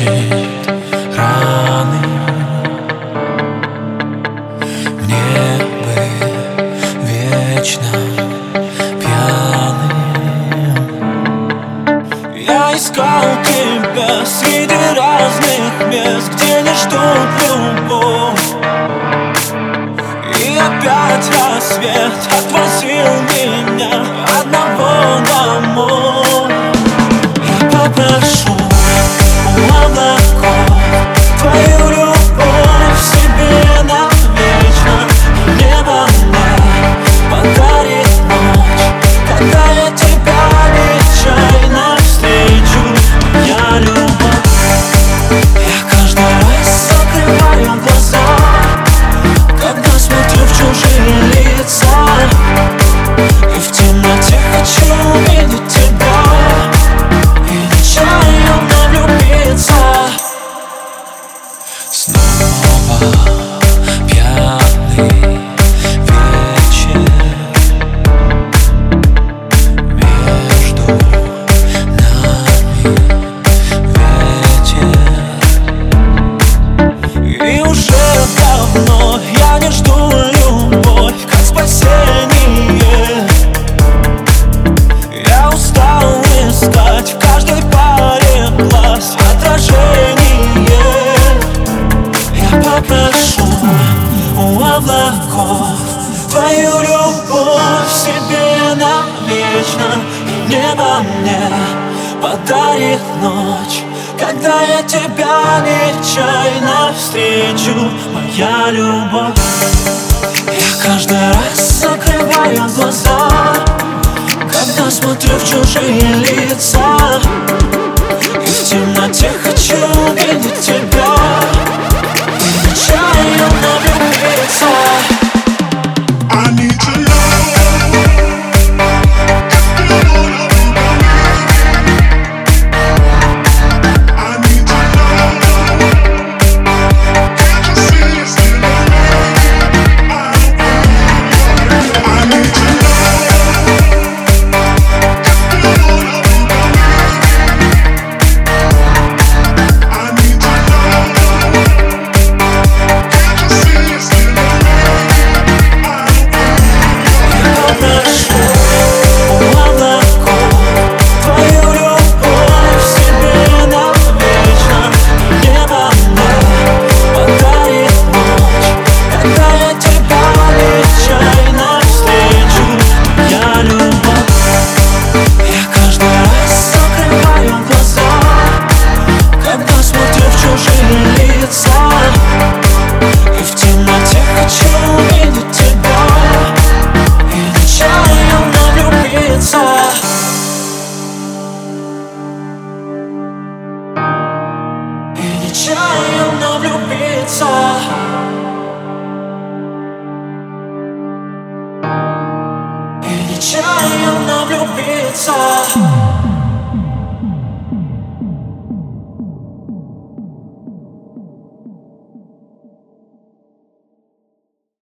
лечит раны. Мне бы вечно пьяным. Я искал тебя подарит ночь Когда я тебя нечаянно встречу Моя любовь. Я каждый раз закрываю глаза Когда смотрю в чужие лица. И в темноте хочу увидеть тебя. лицо И нечаянно влюбиться